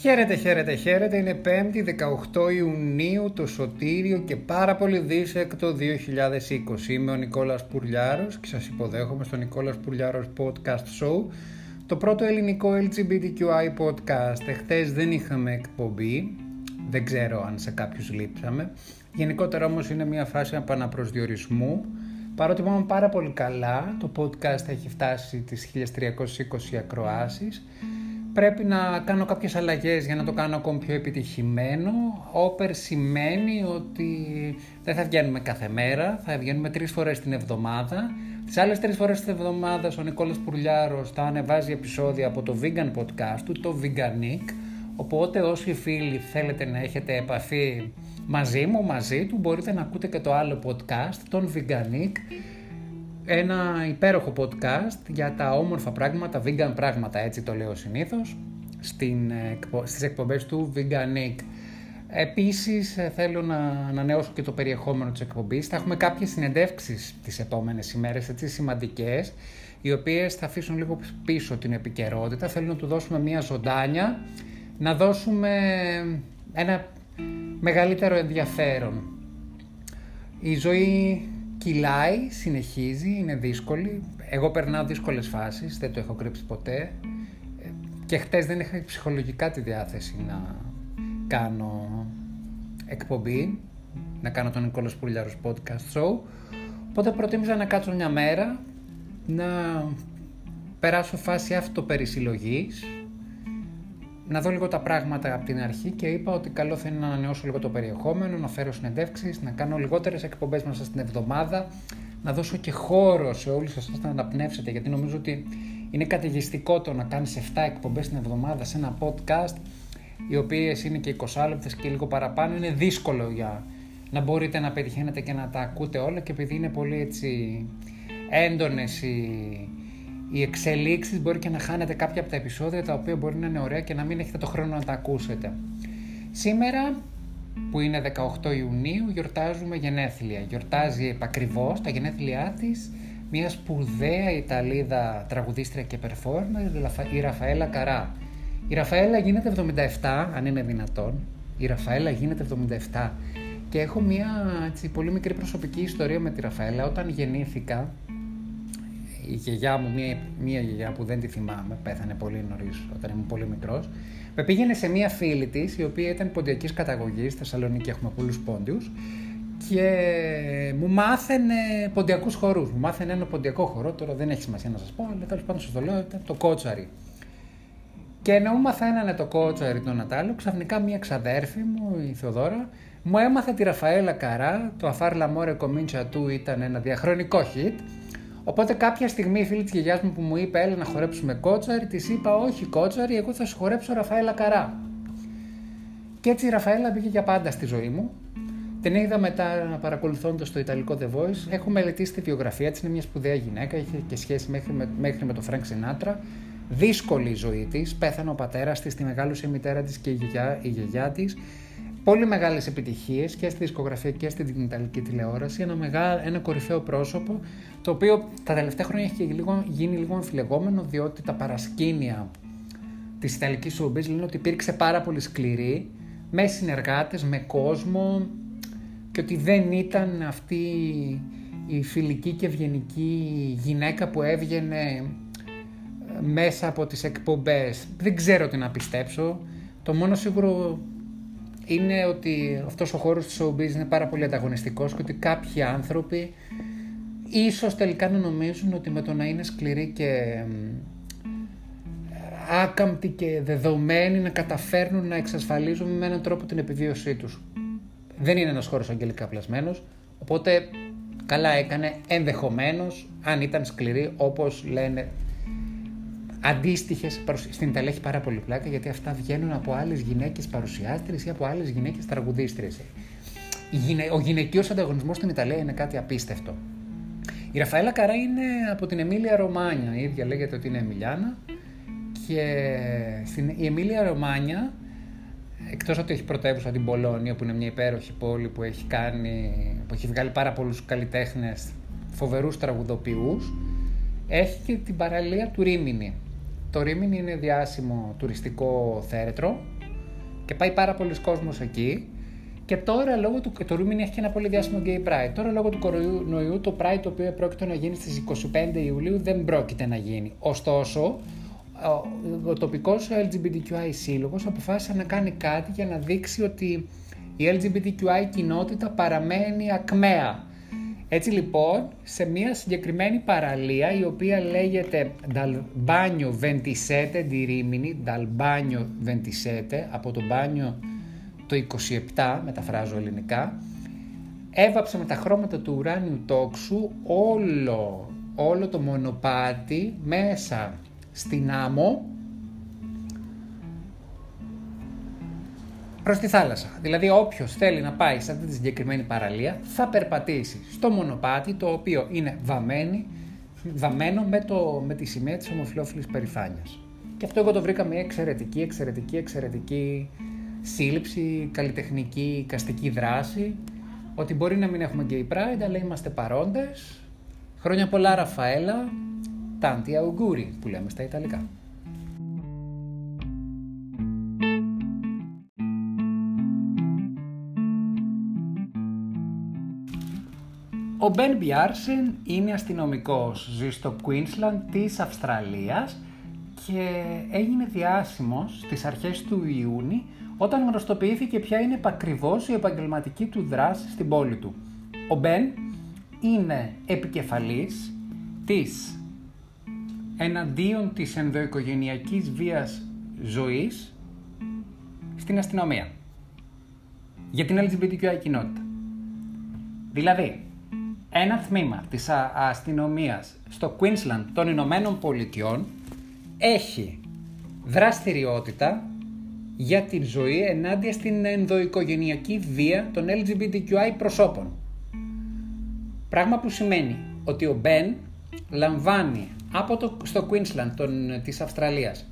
Χαίρετε, χαίρετε, χαίρετε. Είναι 5η 18 Ιουνίου το Σωτήριο και πάρα πολύ δίσεκτο 2020. Είμαι ο Νικόλας Πουρλιάρος και σας υποδέχομαι στο Νικόλας Πουρλιάρος Podcast Show το πρώτο ελληνικό LGBTQI podcast. Εχθές δεν είχαμε εκπομπή, δεν ξέρω αν σε κάποιους λείψαμε. Γενικότερα όμως είναι μια φάση επαναπροσδιορισμού. Παρότι πάμε πάρα πολύ καλά, το podcast έχει φτάσει τις 1320 ακροάσεις πρέπει να κάνω κάποιες αλλαγές για να το κάνω ακόμη πιο επιτυχημένο. Όπερ σημαίνει ότι δεν θα βγαίνουμε κάθε μέρα, θα βγαίνουμε τρεις φορές την εβδομάδα. Τις άλλες τρεις φορές την εβδομάδας ο Νικόλας Πουρλιάρος θα ανεβάζει επεισόδια από το Vegan Podcast του, το Veganic. Οπότε όσοι φίλοι θέλετε να έχετε επαφή μαζί μου, μαζί του, μπορείτε να ακούτε και το άλλο podcast, τον Veganic ένα υπέροχο podcast για τα όμορφα πράγματα, vegan πράγματα έτσι το λέω συνήθως, στην, στις εκπομπές του Veganic. Επίσης ε, θέλω να ανανεώσω και το περιεχόμενο της εκπομπής. Θα έχουμε κάποιες συνεντεύξεις τις επόμενες ημέρες, έτσι σημαντικές, οι οποίες θα αφήσουν λίγο πίσω την επικαιρότητα. Θέλω να του δώσουμε μια ζωντάνια, να δώσουμε ένα μεγαλύτερο ενδιαφέρον. Η ζωή κυλάει, συνεχίζει, είναι δύσκολη. Εγώ περνάω δύσκολες φάσεις, δεν το έχω κρύψει ποτέ. Και χτες δεν είχα ψυχολογικά τη διάθεση να κάνω εκπομπή, να κάνω τον Νικόλος Πουλιάρος podcast show. Οπότε προτίμησα να κάτσω μια μέρα, να περάσω φάση αυτοπερισυλλογής, να δω λίγο τα πράγματα από την αρχή και είπα ότι καλό θα είναι να ανανεώσω λίγο το περιεχόμενο, να φέρω συνεντεύξεις, να κάνω λιγότερες εκπομπές μέσα στην εβδομάδα, να δώσω και χώρο σε όλους εσάς να αναπνεύσετε, γιατί νομίζω ότι είναι καταιγιστικό το να κάνεις 7 εκπομπές την εβδομάδα σε ένα podcast, οι οποίες είναι και 20 λεπτές και λίγο παραπάνω, είναι δύσκολο για να μπορείτε να πετυχαίνετε και να τα ακούτε όλα και επειδή είναι πολύ έτσι έντονες οι οι εξελίξεις μπορεί και να χάνετε κάποια από τα επεισόδια τα οποία μπορεί να είναι ωραία και να μην έχετε το χρόνο να τα ακούσετε. Σήμερα που είναι 18 Ιουνίου γιορτάζουμε γενέθλια. Γιορτάζει επακριβώς τα γενέθλιά της μια σπουδαία Ιταλίδα τραγουδίστρια και performer, η Ραφαέλα Καρά. Η Ραφαέλα γίνεται 77, αν είναι δυνατόν. Η Ραφαέλα γίνεται 77. Και έχω μια έτσι, πολύ μικρή προσωπική ιστορία με τη Ραφαέλα. Όταν γεννήθηκα, η γιαγιά μου, μία, μία γιαγιά που δεν τη θυμάμαι, πέθανε πολύ νωρίς όταν ήμουν πολύ μικρός, με πήγαινε σε μία φίλη της, η οποία ήταν ποντιακής καταγωγής. Στη Θεσσαλονίκη έχουμε πολλούς πόντιους. Και μου μάθαινε ποντιακούς χορούς. Μου μάθαινε ένα ποντιακό χορό, τώρα δεν έχει σημασία να σας πω, αλλά τέλος πάντων σας το λέω, ήταν το κότσαρι. Και ενώ μου μαθαίνανε το κότσαρι τον Νατάλο, ξαφνικά μία ξαδέρφη μου, η Θεοδόρα, μου έμαθε τη Ραφαέλα Καρά, το Αφάρ Λαμόρε Κομίντσα του ήταν ένα διαχρονικό hit Οπότε κάποια στιγμή η φίλη της γιαγιάς μου που μου είπε έλα να χορέψουμε κότσαρι, της είπα όχι κότσαρι, εγώ θα σου χορέψω Ραφαέλα Καρά. Και έτσι η Ραφαέλα μπήκε για πάντα στη ζωή μου. Την είδα μετά παρακολουθώντας το Ιταλικό The Voice. Έχω μελετήσει τη βιογραφία της, είναι μια σπουδαία γυναίκα, είχε και σχέση μέχρι με, μέχρι με τον Φρανκ Σινάτρα. Δύσκολη η ζωή της. Πέθανε ο πατέρας της, τη μεγάλωσε η μητέρα της και η γιαγιά, η γιαγιά της πολύ μεγάλες επιτυχίες και στη δισκογραφία και στην Ιταλική τηλεόραση, ένα, μεγάλο, ένα κορυφαίο πρόσωπο, το οποίο τα τελευταία χρόνια έχει λίγο, γίνει λίγο αμφιλεγόμενο, διότι τα παρασκήνια της Ιταλικής showbiz λένε ότι υπήρξε πάρα πολύ σκληρή, με συνεργάτες, με κόσμο και ότι δεν ήταν αυτή η φιλική και ευγενική γυναίκα που έβγαινε μέσα από τις εκπομπές. Δεν ξέρω τι να πιστέψω. Το μόνο σίγουρο είναι ότι αυτός ο χώρος του showbiz είναι πάρα πολύ ανταγωνιστικός και ότι κάποιοι άνθρωποι ίσως τελικά να νομίζουν ότι με το να είναι σκληροί και άκαμπτοι και δεδομένοι να καταφέρνουν να εξασφαλίζουν με έναν τρόπο την επιβίωσή τους. Δεν είναι ένας χώρος αγγελικά πλασμένος, οπότε καλά έκανε ενδεχομένως αν ήταν σκληροί όπως λένε αντίστοιχες. Στην Ιταλία έχει πάρα πολύ πλάκα γιατί αυτά βγαίνουν από άλλες γυναίκες παρουσιάστρες ή από άλλες γυναίκες τραγουδίστρε. Ο γυναικείος ανταγωνισμός στην Ιταλία είναι κάτι απίστευτο. Η Ραφαέλα Καρά είναι από την Εμίλια Ρωμάνια. Η ίδια λέγεται ότι είναι Εμιλιάνα. Και στην, η Εμίλια Ρωμάνια, εκτός ότι έχει πρωτεύουσα την Πολώνια, που είναι μια υπέροχη πόλη που έχει, κάνει, που έχει βγάλει πάρα πολλούς καλλιτέχνες, φοβερούς τραγουδοποιούς, έχει και την παραλία του Ρήμινη. Το Ρήμινι είναι διάσημο τουριστικό θέρετρο Και πάει πάρα πολλοί κόσμος εκεί. Και τώρα λόγω του. Το Ρούμινι έχει και ένα πολύ διάσημο gay pride. Τώρα λόγω του κορονοϊού το pride το οποίο πρόκειται να γίνει στις 25 Ιουλίου δεν πρόκειται να γίνει. Ωστόσο, ο, ο τοπικός LGBTQI σύλλογος αποφάσισε να κάνει κάτι για να δείξει ότι η LGBTQI κοινότητα παραμένει ακμαία. Έτσι λοιπόν, σε μια συγκεκριμένη παραλία η οποία λέγεται Dal Bagno 27 di Rimini, Dal Bagno 27, από το μπάνιο το 27, μεταφράζω ελληνικά, έβαψε με τα χρώματα του ουράνιου τόξου όλο, όλο το μονοπάτι μέσα στην άμμο προς τη θάλασσα. Δηλαδή όποιος θέλει να πάει σε αυτή τη συγκεκριμένη παραλία θα περπατήσει στο μονοπάτι το οποίο είναι βαμμένη, βαμμένο με, το, με τη σημαία της ομοφιλόφιλης περηφάνειας. Και αυτό εγώ το βρήκα μια εξαιρετική, εξαιρετική, εξαιρετική σύλληψη, καλλιτεχνική, καστική δράση, ότι μπορεί να μην έχουμε gay pride, αλλά είμαστε παρόντες. Χρόνια πολλά Ραφαέλα, tanti auguri που λέμε στα Ιταλικά. Ο Μπεν Μπιάρσεν είναι αστυνομικός, ζει στο Queensland της Αυστραλίας και έγινε διάσημος στις αρχές του Ιούνιου όταν γνωστοποιήθηκε ποια είναι επακριβώς η επαγγελματική του δράση στην πόλη του. Ο Μπεν είναι επικεφαλής της εναντίον της ενδοοικογενειακής βίας ζωής στην αστυνομία για την LGBTQI κοινότητα. Δηλαδή, ένα τμήμα της αστυνομίας στο Queensland των Ηνωμένων Πολιτειών έχει δραστηριότητα για την ζωή ενάντια στην ενδοοικογενειακή βία των LGBTQI προσώπων. Πράγμα που σημαίνει ότι ο Μπεν λαμβάνει από το, στο Queensland των, της Αυστραλίας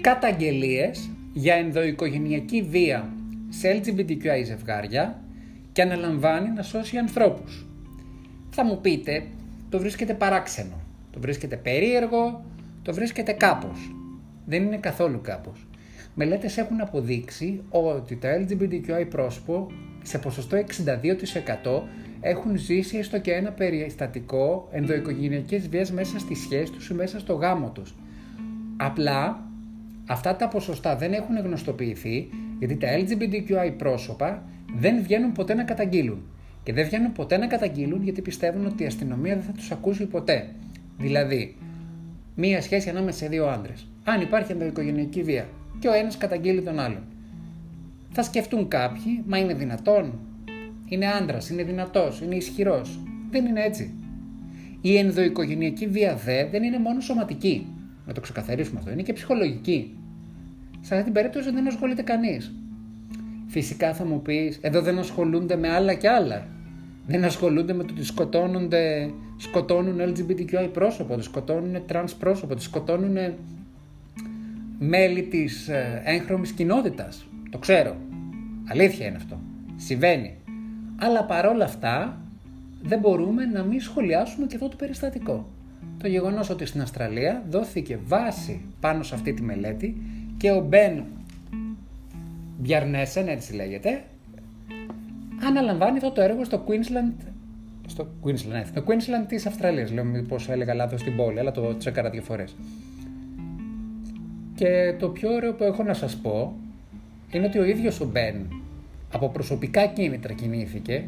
καταγγελίες για ενδοοικογενειακή βία σε LGBTQI ζευγάρια και αναλαμβάνει να σώσει ανθρώπους. Θα μου πείτε, το βρίσκεται παράξενο, το βρίσκεται περίεργο, το βρίσκεται κάπως. Δεν είναι καθόλου κάπως. Μελέτες έχουν αποδείξει ότι τα LGBTQI πρόσωπο σε ποσοστό 62% έχουν ζήσει έστω και ένα περιστατικό ενδοοικογενειακής βίας μέσα στη σχέση τους ή μέσα στο γάμο τους. Απλά αυτά τα ποσοστά δεν έχουν γνωστοποιηθεί γιατί τα LGBTQI πρόσωπα δεν βγαίνουν ποτέ να καταγγείλουν. Και δεν βγαίνουν ποτέ να καταγγείλουν γιατί πιστεύουν ότι η αστυνομία δεν θα τους ακούσει ποτέ. Δηλαδή, μία σχέση ανάμεσα σε δύο άντρες. Αν υπάρχει ενδοοικογενειακή βία και ο ένας καταγγείλει τον άλλον. Θα σκεφτούν κάποιοι, μα είναι δυνατόν. Είναι άντρας, είναι δυνατός, είναι ισχυρός. Δεν είναι έτσι. Η ενδοοικογενειακή βία δε δεν είναι μόνο σωματική. Να το ξεκαθαρίσουμε αυτό. Είναι και ψυχολογική. Σε αυτή την περίπτωση δεν ασχολείται κανείς. Φυσικά θα μου πεις, εδώ δεν ασχολούνται με άλλα και άλλα. Δεν ασχολούνται με το ότι σκοτώνονται, σκοτώνουν LGBTQI πρόσωπο, ότι σκοτώνουν trans πρόσωπο, ότι σκοτώνουν μέλη της ε, έγχρωμης κοινότητας. Το ξέρω. Αλήθεια είναι αυτό. Συμβαίνει. Αλλά παρόλα αυτά δεν μπορούμε να μην σχολιάσουμε και αυτό το περιστατικό. Το γεγονός ότι στην Αυστραλία δόθηκε βάση πάνω σε αυτή τη μελέτη και ο Μπεν Μπιαρνέσεν, έτσι λέγεται, αναλαμβάνει αυτό το έργο στο Queensland. Στο Queensland, ναι, το Queensland της Αυστραλίας. Λέω μήπως έλεγα λάθος στην πόλη, αλλά το τσέκαρα δύο φορές. Και το πιο ωραίο που έχω να σας πω είναι ότι ο ίδιος ο Μπεν από προσωπικά κίνητρα κινήθηκε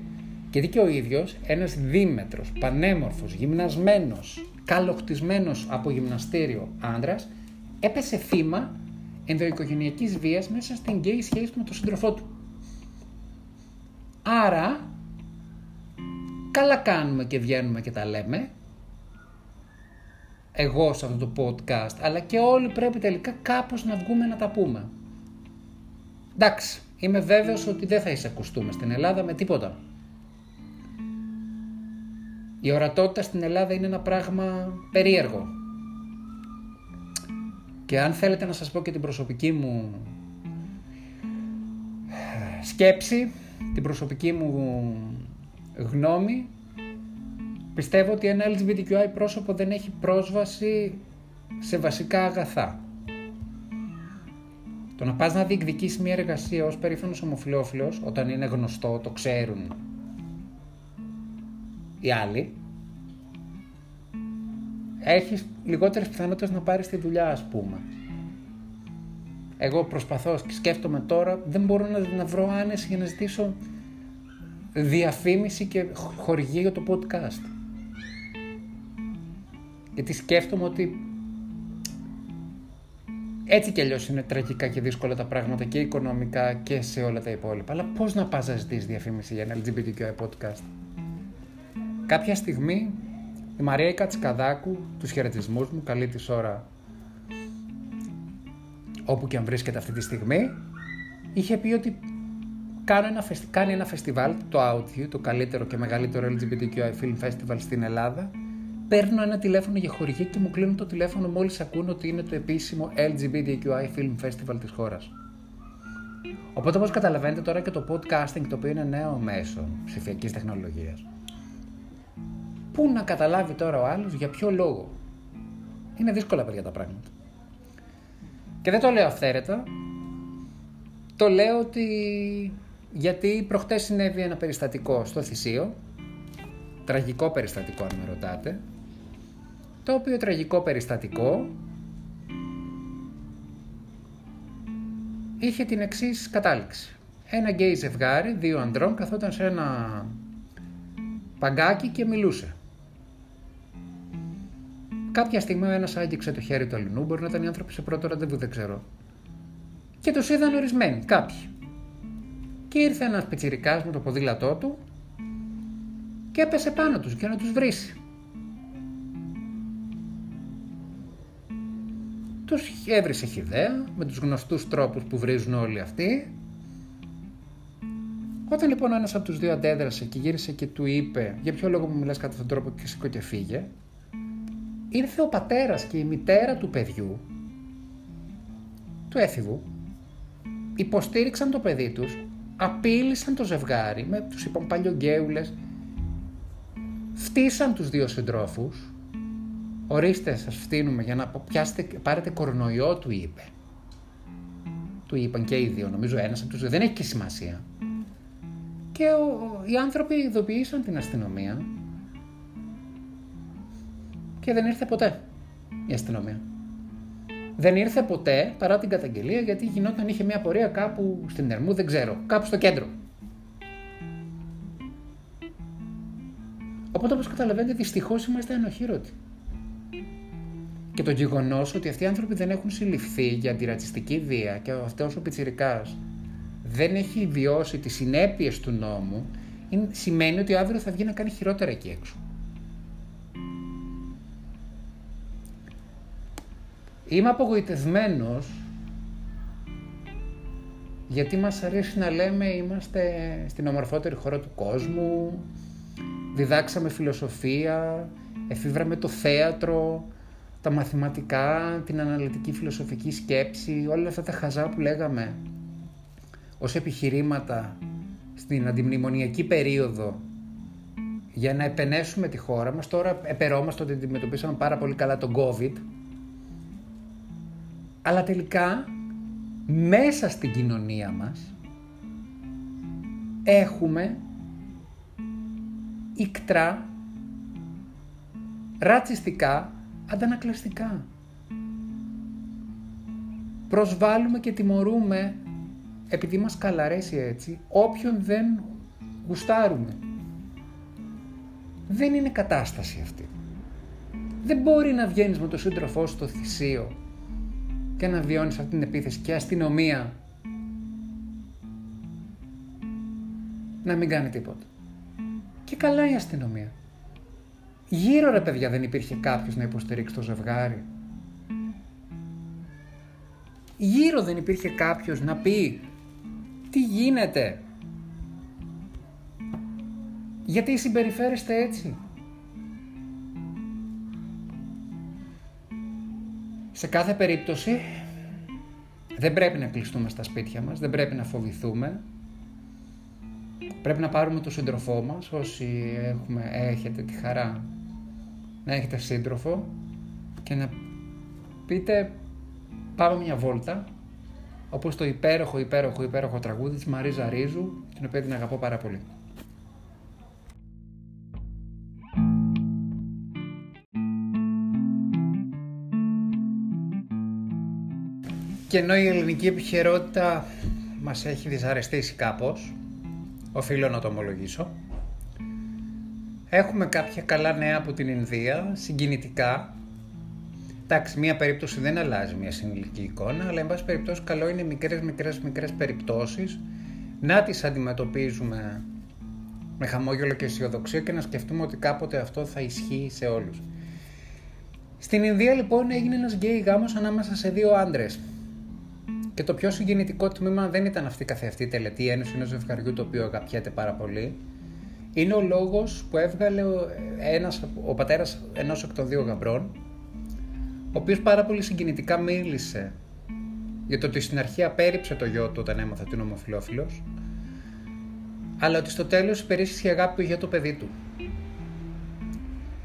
και δει και ο ίδιος ένας δίμετρος, πανέμορφος, γυμνασμένος, καλοχτισμένος από γυμναστήριο άντρας, έπεσε θύμα ενδοοικογενειακής βίας μέσα στην γκέι σχέση του με τον σύντροφό του. Άρα, καλά κάνουμε και βγαίνουμε και τα λέμε, εγώ σε αυτό το podcast, αλλά και όλοι πρέπει τελικά κάπως να βγούμε να τα πούμε. Εντάξει, είμαι βέβαιος ότι δεν θα εισακουστούμε στην Ελλάδα με τίποτα. Η ορατότητα στην Ελλάδα είναι ένα πράγμα περίεργο. Και αν θέλετε να σας πω και την προσωπική μου σκέψη, την προσωπική μου γνώμη, πιστεύω ότι ένα LGBTQI πρόσωπο δεν έχει πρόσβαση σε βασικά αγαθά. Το να πας να διεκδικήσει μια εργασία ως περήφανος ομοφιλόφιλος, όταν είναι γνωστό, το ξέρουν οι άλλοι, έχεις λιγότερες πιθανότητες να πάρεις τη δουλειά, ας πούμε. Εγώ προσπαθώ και σκέφτομαι τώρα, δεν μπορώ να, να βρω άνεση για να ζητήσω διαφήμιση και χορηγία για το podcast. Γιατί σκέφτομαι ότι έτσι κι αλλιώς είναι τραγικά και δύσκολα τα πράγματα και οικονομικά και σε όλα τα υπόλοιπα. Αλλά πώς να πας να ζητήσεις διαφήμιση για ένα LGBTQI podcast; Κάποια στιγμή η Μαρία Κατσικαδάκου, τους χαιρετισμούς μου, καλή της ώρα όπου και αν βρίσκεται αυτή τη στιγμή, είχε πει ότι κάνω ένα, κάνει ένα φεστιβάλ, το Outview, το καλύτερο και μεγαλύτερο LGBTQI Film Festival στην Ελλάδα. Παίρνω ένα τηλέφωνο για χορηγή και μου κλείνουν το τηλέφωνο μόλις ακούν ότι είναι το επίσημο LGBTQI Film Festival της χώρας. Οπότε όπως καταλαβαίνετε τώρα και το podcasting το οποίο είναι νέο μέσο ψηφιακής τεχνολογίας. Πού να καταλάβει τώρα ο άλλος για ποιο λόγο. Είναι δύσκολα παιδιά τα πράγματα. Και δεν το λέω αυθαίρετα. Το λέω ότι γιατί προχτές συνέβη ένα περιστατικό στο Θησίο, τραγικό περιστατικό αν με ρωτάτε, το οποίο τραγικό περιστατικό είχε την εξής κατάληξη. Ένα γκέι ζευγάρι, δύο ανδρών, καθόταν σε ένα παγκάκι και μιλούσε. Κάποια στιγμή ο ένας άγγιξε το χέρι του αλληνού, μπορεί να ήταν οι άνθρωποι σε πρώτο ραντεβού, δεν ξέρω. Και τους είδαν ορισμένοι, κάποιοι. Και ήρθε ένας πιτσιρικάς με το ποδήλατό του και έπεσε πάνω τους για να τους βρήσει. Τους έβρισε χιδέα με τους γνωστούς τρόπους που βρίζουν όλοι αυτοί. Όταν λοιπόν ένας από τους δύο αντέδρασε και γύρισε και του είπε για ποιο λόγο μου μιλάς κατά αυτόν τον τρόπο και σήκω και φύγε, ήρθε ο πατέρας και η μητέρα του παιδιού, του έφηβου, υποστήριξαν το παιδί τους, απείλησαν το ζευγάρι με τους είπαν παλιογκέουλες, φτύσαν τους δύο συντρόφους, ορίστε σας φτύνουμε για να πιάσετε, πάρετε κορονοϊό του είπε. Του είπαν και οι δύο, νομίζω ένας από τους δύο, δεν έχει και σημασία. Και ο, οι άνθρωποι ειδοποιήσαν την αστυνομία και δεν ήρθε ποτέ η αστυνομία. Δεν ήρθε ποτέ παρά την καταγγελία γιατί γινόταν, είχε μια πορεία κάπου στην Ερμού, δεν ξέρω, κάπου στο κέντρο. Οπότε όπως καταλαβαίνετε δυστυχώς είμαστε ενοχήρωτοι. Και το γεγονός ότι αυτοί οι άνθρωποι δεν έχουν συλληφθεί για αντιρατσιστική βία και αυτός ο πιτσιρικάς δεν έχει βιώσει τις συνέπειες του νόμου, σημαίνει ότι αύριο θα βγει να κάνει χειρότερα εκεί έξω. Είμαι απογοητευμένος γιατί μας αρέσει να λέμε είμαστε στην ομορφότερη χώρα του κόσμου, διδάξαμε φιλοσοφία, εφήβραμε το θέατρο, τα μαθηματικά, την αναλυτική φιλοσοφική σκέψη, όλα αυτά τα χαζά που λέγαμε ως επιχειρήματα στην αντιμνημονιακή περίοδο για να επενέσουμε τη χώρα μας. Τώρα επερώμαστε ότι αντιμετωπίσαμε πάρα πολύ καλά τον COVID αλλά τελικά μέσα στην κοινωνία μας έχουμε ικτρά, ρατσιστικά, αντανακλαστικά. Προσβάλλουμε και τιμωρούμε επειδή μας καλαρέσει έτσι όποιον δεν γουστάρουμε. Δεν είναι κατάσταση αυτή. Δεν μπορεί να βγαίνεις με τον σύντροφό στο θυσίο και να βιώνεις αυτή την επίθεση και αστυνομία να μην κάνει τίποτα. Και καλά η αστυνομία. Γύρω ρε παιδιά δεν υπήρχε κάποιος να υποστηρίξει το ζευγάρι. Γύρω δεν υπήρχε κάποιος να πει τι γίνεται; Γιατί συμπεριφέρεστε έτσι; Σε κάθε περίπτωση δεν πρέπει να κλειστούμε στα σπίτια μας, δεν πρέπει να φοβηθούμε. Πρέπει να πάρουμε τον σύντροφό μας όσοι έχουμε, έχετε τη χαρά να έχετε σύντροφο και να πείτε πάμε μια βόλτα όπως το υπέροχο, υπέροχο, υπέροχο τραγούδι της Μαρίζα Ρίζου, την οποία την αγαπώ πάρα πολύ. Και ενώ η ελληνική επιχειρότητα μας έχει δυσαρεστήσει κάπως, οφείλω να το ομολογήσω, έχουμε κάποια καλά νέα από την Ινδία, συγκινητικά. Εντάξει, μία περίπτωση δεν αλλάζει μια συνολική εικόνα, αλλά εν πάση περιπτώσει καλό είναι μικρές, μικρές, μικρές περιπτώσεις να τις αντιμετωπίζουμε με χαμόγελο και αισιοδοξία και να σκεφτούμε ότι κάποτε αυτό θα ισχύει σε όλους. Στην Ινδία λοιπόν έγινε ένας γκέι γάμος ανάμεσα σε δύο άντρες. Και το πιο συγκινητικό τμήμα δεν ήταν αυτή καθεαυτή η τελετή, η ένωση ενός ζευγαριού το οποίο αγαπιέται πάρα πολύ. Είναι ο λόγος που έβγαλε ένας, ο πατέρας ενός εκ των δύο γαμπρών, ο οποίος πάρα πολύ συγκινητικά μίλησε για το ότι στην αρχή απέρριψε το γιο του όταν έμαθε ότι είναι ομοφυλόφιλος, αλλά ότι στο τέλος υπερίσχυε η αγάπη του για το παιδί του.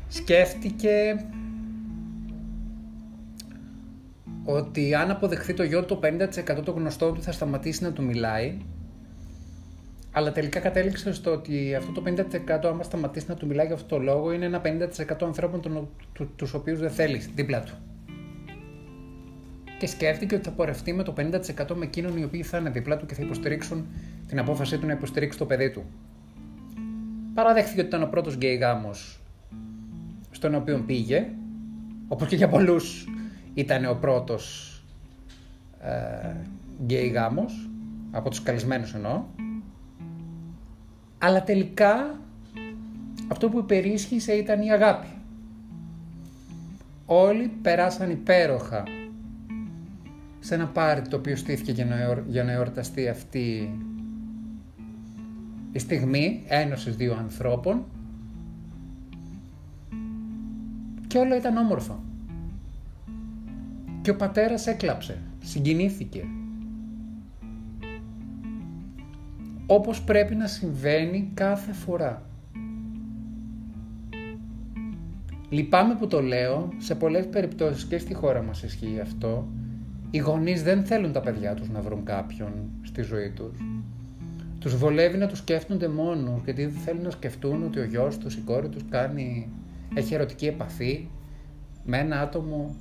Σκέφτηκε ότι αν αποδεχθεί το γιο του το 50% των γνωστών του θα σταματήσει να του μιλάει αλλά τελικά κατέληξε στο ότι αυτό το 50% άμα σταματήσει να του μιλάει για αυτό το λόγο είναι ένα 50% ανθρώπων τον, του, τους οποίους δεν θέλεις δίπλα του. Και σκέφτηκε ότι θα πορευτεί με το 50% με εκείνον οι οποίοι θα είναι δίπλα του και θα υποστηρίξουν την απόφασή του να υποστηρίξει το παιδί του. Παραδέχθηκε ότι ήταν ο πρώτος γκέι γάμος στον οποίο πήγε, όπως και για πολλούς ήταν ο πρώτος ε, γκέι γάμος, από τους καλεσμένους εννοώ. Αλλά τελικά αυτό που υπερίσχυσε ήταν η αγάπη. Όλοι περάσαν υπέροχα σε ένα πάρτι το οποίο στήθηκε για να εορταστεί αυτή η στιγμή ένωσης δύο ανθρώπων και όλα ήταν όμορφα. Και ο πατέρας έκλαψε, συγκινήθηκε. Όπως πρέπει να συμβαίνει κάθε φορά. Λυπάμαι που το λέω, σε πολλές περιπτώσεις και στη χώρα μας ισχύει αυτό. Οι γονείς δεν θέλουν τα παιδιά τους να βρουν κάποιον στη ζωή τους. Τους βολεύει να τους σκέφτονται μόνος, γιατί δεν θέλουν να σκεφτούν ότι ο γιος τους, η κόρη τους κάνει, έχει ερωτική επαφή με ένα άτομο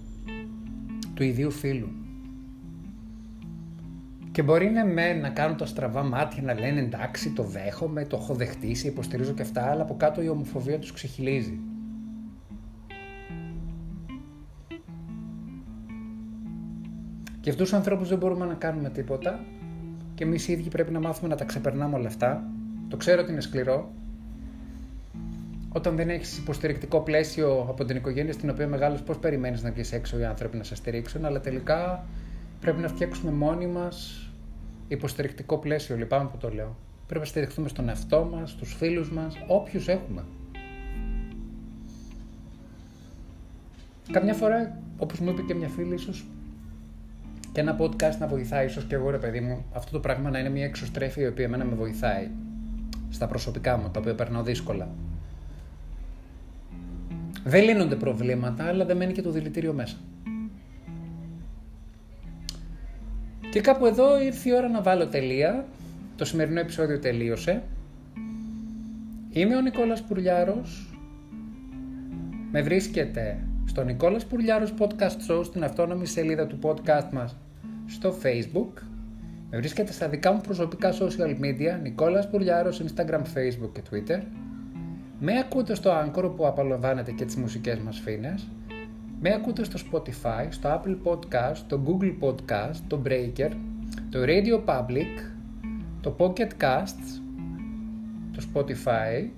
του ιδίου φίλου. Και μπορεί ναι με να κάνουν τα στραβά μάτια, να λένε εντάξει το δέχομαι, το έχω δεχτεί, σε υποστηρίζω και αυτά, αλλά από κάτω η ομοφοβία τους ξεχυλίζει. Και αυτούς τους ανθρώπους δεν μπορούμε να κάνουμε τίποτα και εμείς οι ίδιοι πρέπει να μάθουμε να τα ξεπερνάμε όλα αυτά. Το ξέρω ότι είναι σκληρό, όταν δεν έχεις υποστηρικτικό πλαίσιο από την οικογένεια στην οποία μεγάλος, πώς περιμένεις να βγεις έξω οι άνθρωποι να σε στηρίξουν, αλλά τελικά πρέπει να φτιάξουμε μόνοι μας υποστηρικτικό πλαίσιο. Λυπάμαι που το λέω. Πρέπει να στηριχθούμε στον εαυτό μας, στους φίλους μας, όποιους έχουμε. Καμιά φορά, όπως μου είπε και μια φίλη, ίσως και ένα podcast να βοηθάει, ίσως και εγώ ρε παιδί μου, αυτό το πράγμα να είναι μια εξωστρέφεια η οποία εμένα με βοηθάει στα προσωπικά μου, τα οποία περνάω δύσκολα. Δεν λύνονται προβλήματα, αλλά δεν μένει και το δηλητήριο μέσα. Και κάπου εδώ ήρθε η ώρα να βάλω τελεία. Το σημερινό επεισόδιο τελείωσε. Είμαι ο Νικόλας Πουρλιάρος. Με βρίσκεται στο Νικόλας Πουρλιάρος Podcast Show στην αυτόνομη σελίδα του podcast μας στο Facebook. Με βρίσκεται στα δικά μου προσωπικά social media Νικόλας Πουρλιάρος Instagram, Facebook και Twitter. Με ακούτε στο Anchor που απολαμβάνετε και τις μουσικές μας φίνες. Με ακούτε στο Spotify, στο Apple Podcast, το Google Podcast, το Breaker, το Radio Public, το Pocket Casts, το Spotify,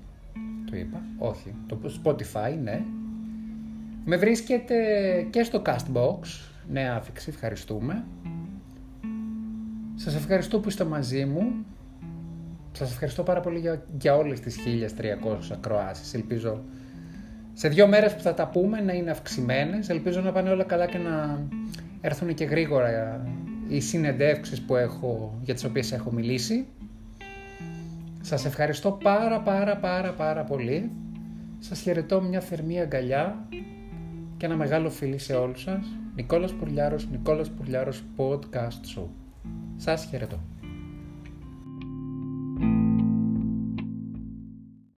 το είπα, όχι, το Spotify, ναι. Με βρίσκεται και στο Castbox, νέα άφηξη, ευχαριστούμε. Σας ευχαριστώ που είστε μαζί μου. Σας ευχαριστώ πάρα πολύ για, για όλες τις 1300 ακροάσεις. Ελπίζω σε δύο μέρες που θα τα πούμε να είναι αυξημένες. Ελπίζω να πάνε όλα καλά και να έρθουν και γρήγορα οι συνεντεύξεις που έχω, για τις οποίες έχω μιλήσει. Σας ευχαριστώ πάρα πάρα πάρα πάρα πολύ. Σας χαιρετώ μια θερμή αγκαλιά και ένα μεγάλο φιλί σε όλους σας. Νικόλας Πουρλιάρος, Νικόλας Πουρλιάρος Podcast Show. Σας χαιρετώ.